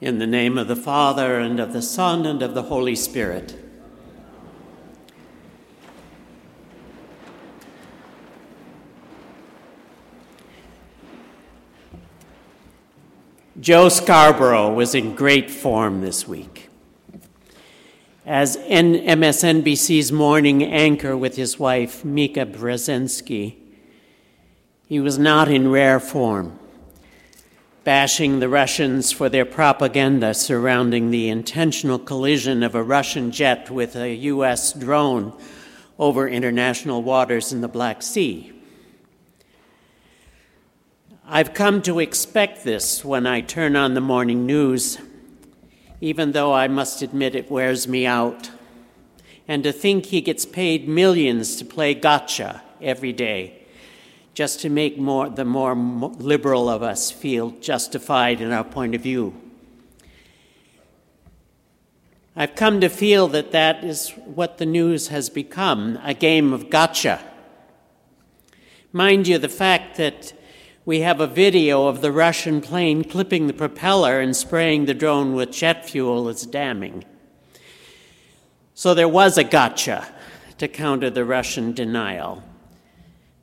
In the name of the Father, and of the Son, and of the Holy Spirit. Joe Scarborough was in great form this week. As MSNBC's morning anchor with his wife, Mika Brzezinski, he was not in rare form bashing the Russians for their propaganda surrounding the intentional collision of a Russian jet with a U.S. drone over international waters in the Black Sea. I've come to expect this when I turn on the morning news, even though I must admit it wears me out. And to think he gets paid millions to play gotcha every day just to make more, the more liberal of us feel justified in our point of view. I've come to feel that that is what the news has become a game of gotcha. Mind you, the fact that we have a video of the Russian plane clipping the propeller and spraying the drone with jet fuel is damning. So there was a gotcha to counter the Russian denial.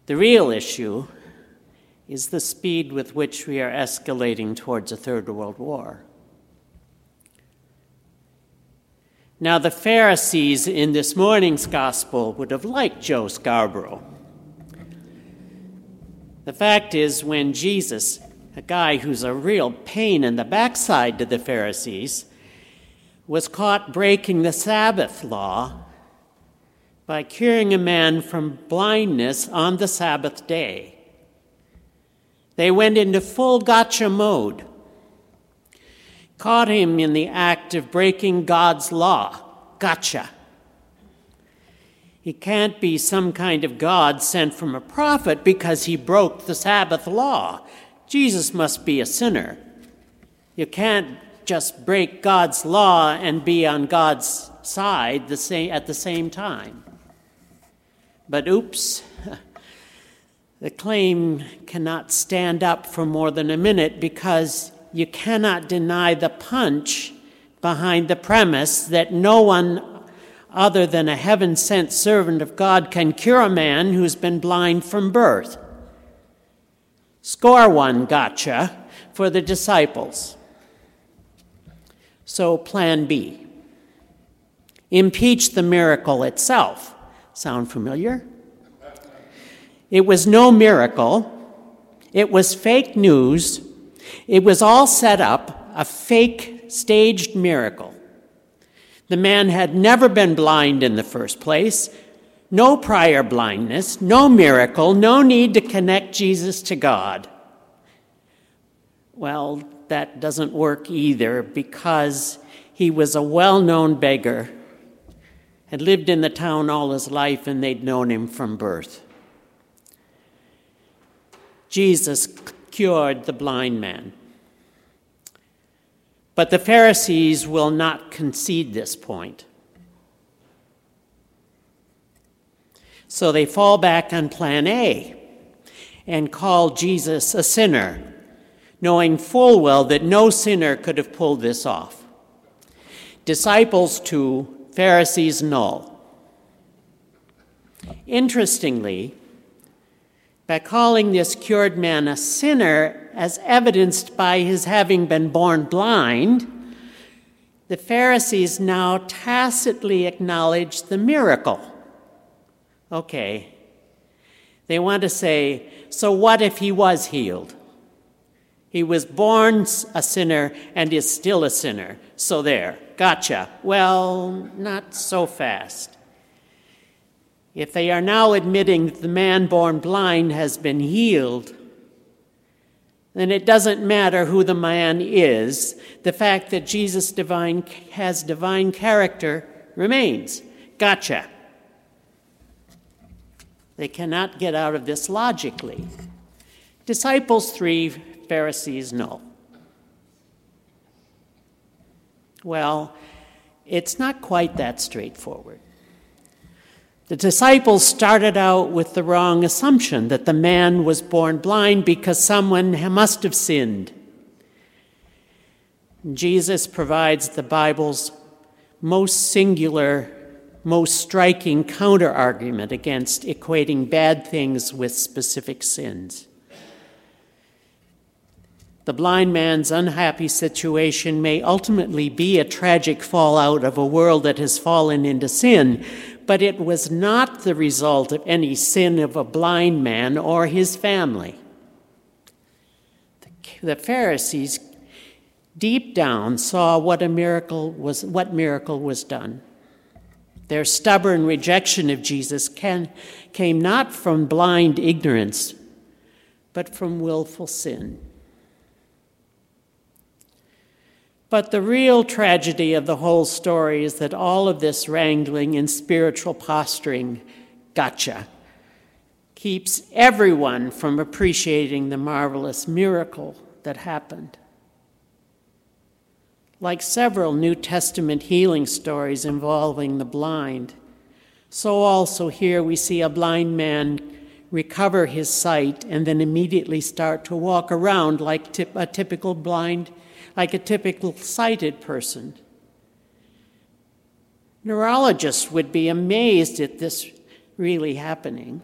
The real issue is the speed with which we are escalating towards a third world war. Now, the Pharisees in this morning's gospel would have liked Joe Scarborough. The fact is, when Jesus, a guy who's a real pain in the backside to the Pharisees, was caught breaking the Sabbath law, by curing a man from blindness on the Sabbath day. They went into full gotcha mode, caught him in the act of breaking God's law. Gotcha. He can't be some kind of God sent from a prophet because he broke the Sabbath law. Jesus must be a sinner. You can't just break God's law and be on God's side at the same time. But oops, the claim cannot stand up for more than a minute because you cannot deny the punch behind the premise that no one other than a heaven sent servant of God can cure a man who's been blind from birth. Score one gotcha for the disciples. So, plan B impeach the miracle itself. Sound familiar? It was no miracle. It was fake news. It was all set up, a fake staged miracle. The man had never been blind in the first place, no prior blindness, no miracle, no need to connect Jesus to God. Well, that doesn't work either because he was a well known beggar had lived in the town all his life and they'd known him from birth. Jesus cured the blind man. But the Pharisees will not concede this point. So they fall back on plan A and call Jesus a sinner, knowing full well that no sinner could have pulled this off. Disciples, too, Pharisees null. Interestingly, by calling this cured man a sinner, as evidenced by his having been born blind, the Pharisees now tacitly acknowledge the miracle. Okay. They want to say, so what if he was healed? He was born a sinner and is still a sinner. So there, gotcha. Well, not so fast. If they are now admitting that the man born blind has been healed, then it doesn't matter who the man is. The fact that Jesus divine, has divine character remains. Gotcha. They cannot get out of this logically. Disciples 3 Pharisees know? Well, it's not quite that straightforward. The disciples started out with the wrong assumption that the man was born blind because someone must have sinned. Jesus provides the Bible's most singular, most striking counterargument against equating bad things with specific sins. The blind man's unhappy situation may ultimately be a tragic fallout of a world that has fallen into sin, but it was not the result of any sin of a blind man or his family. The Pharisees deep down saw what a miracle was what miracle was done. Their stubborn rejection of Jesus can, came not from blind ignorance, but from willful sin. But the real tragedy of the whole story is that all of this wrangling and spiritual posturing, gotcha, keeps everyone from appreciating the marvelous miracle that happened. Like several New Testament healing stories involving the blind, so also here we see a blind man recover his sight and then immediately start to walk around like a typical blind like a typical sighted person. Neurologists would be amazed at this really happening.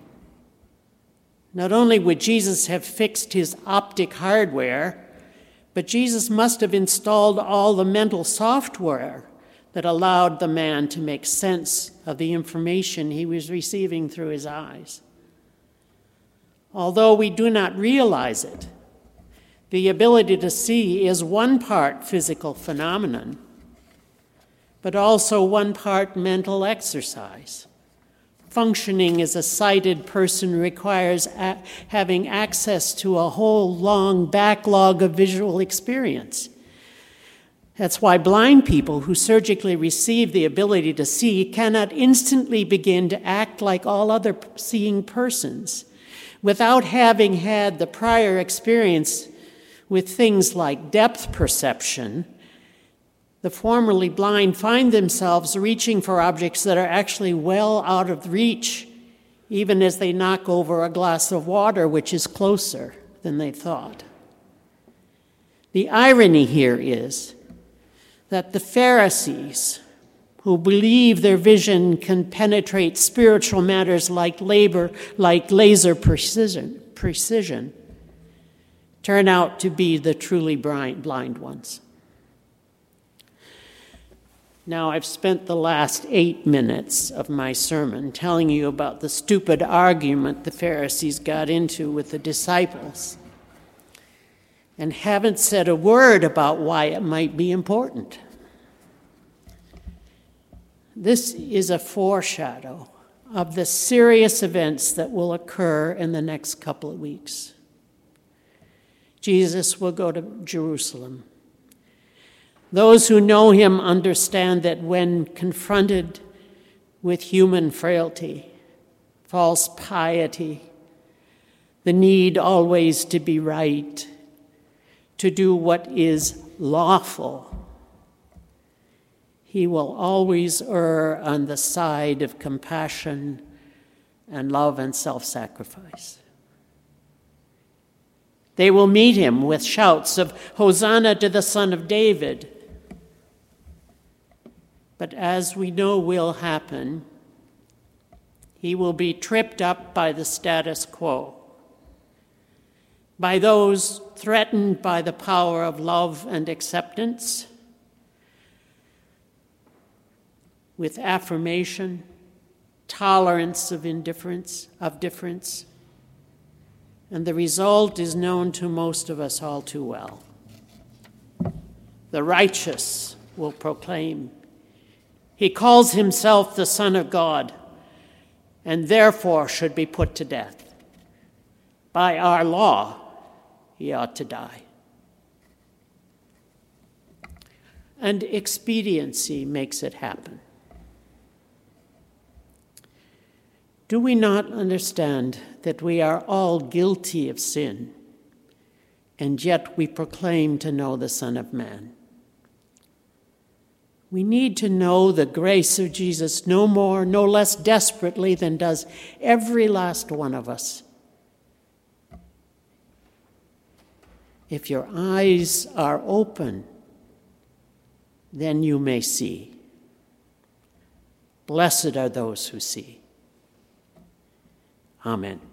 Not only would Jesus have fixed his optic hardware, but Jesus must have installed all the mental software that allowed the man to make sense of the information he was receiving through his eyes. Although we do not realize it, the ability to see is one part physical phenomenon, but also one part mental exercise. Functioning as a sighted person requires a- having access to a whole long backlog of visual experience. That's why blind people who surgically receive the ability to see cannot instantly begin to act like all other seeing persons without having had the prior experience with things like depth perception, the formerly blind find themselves reaching for objects that are actually well out of reach, even as they knock over a glass of water which is closer than they thought. The irony here is that the Pharisees, who believe their vision can penetrate spiritual matters like labor, like laser precision, precision turn out to be the truly blind ones. Now, I've spent the last eight minutes of my sermon telling you about the stupid argument the Pharisees got into with the disciples and haven't said a word about why it might be important. This is a foreshadow of the serious events that will occur in the next couple of weeks. Jesus will go to Jerusalem. Those who know him understand that when confronted with human frailty, false piety, the need always to be right, to do what is lawful, he will always err on the side of compassion and love and self sacrifice. They will meet him with shouts of Hosanna to the Son of David. But as we know will happen, he will be tripped up by the status quo, by those threatened by the power of love and acceptance, with affirmation, tolerance of indifference, of difference and the result is known to most of us all too well. The righteous will proclaim, He calls Himself the Son of God, and therefore should be put to death. By our law, He ought to die. And expediency makes it happen. Do we not understand that we are all guilty of sin, and yet we proclaim to know the Son of Man? We need to know the grace of Jesus no more, no less desperately than does every last one of us. If your eyes are open, then you may see. Blessed are those who see. Amen.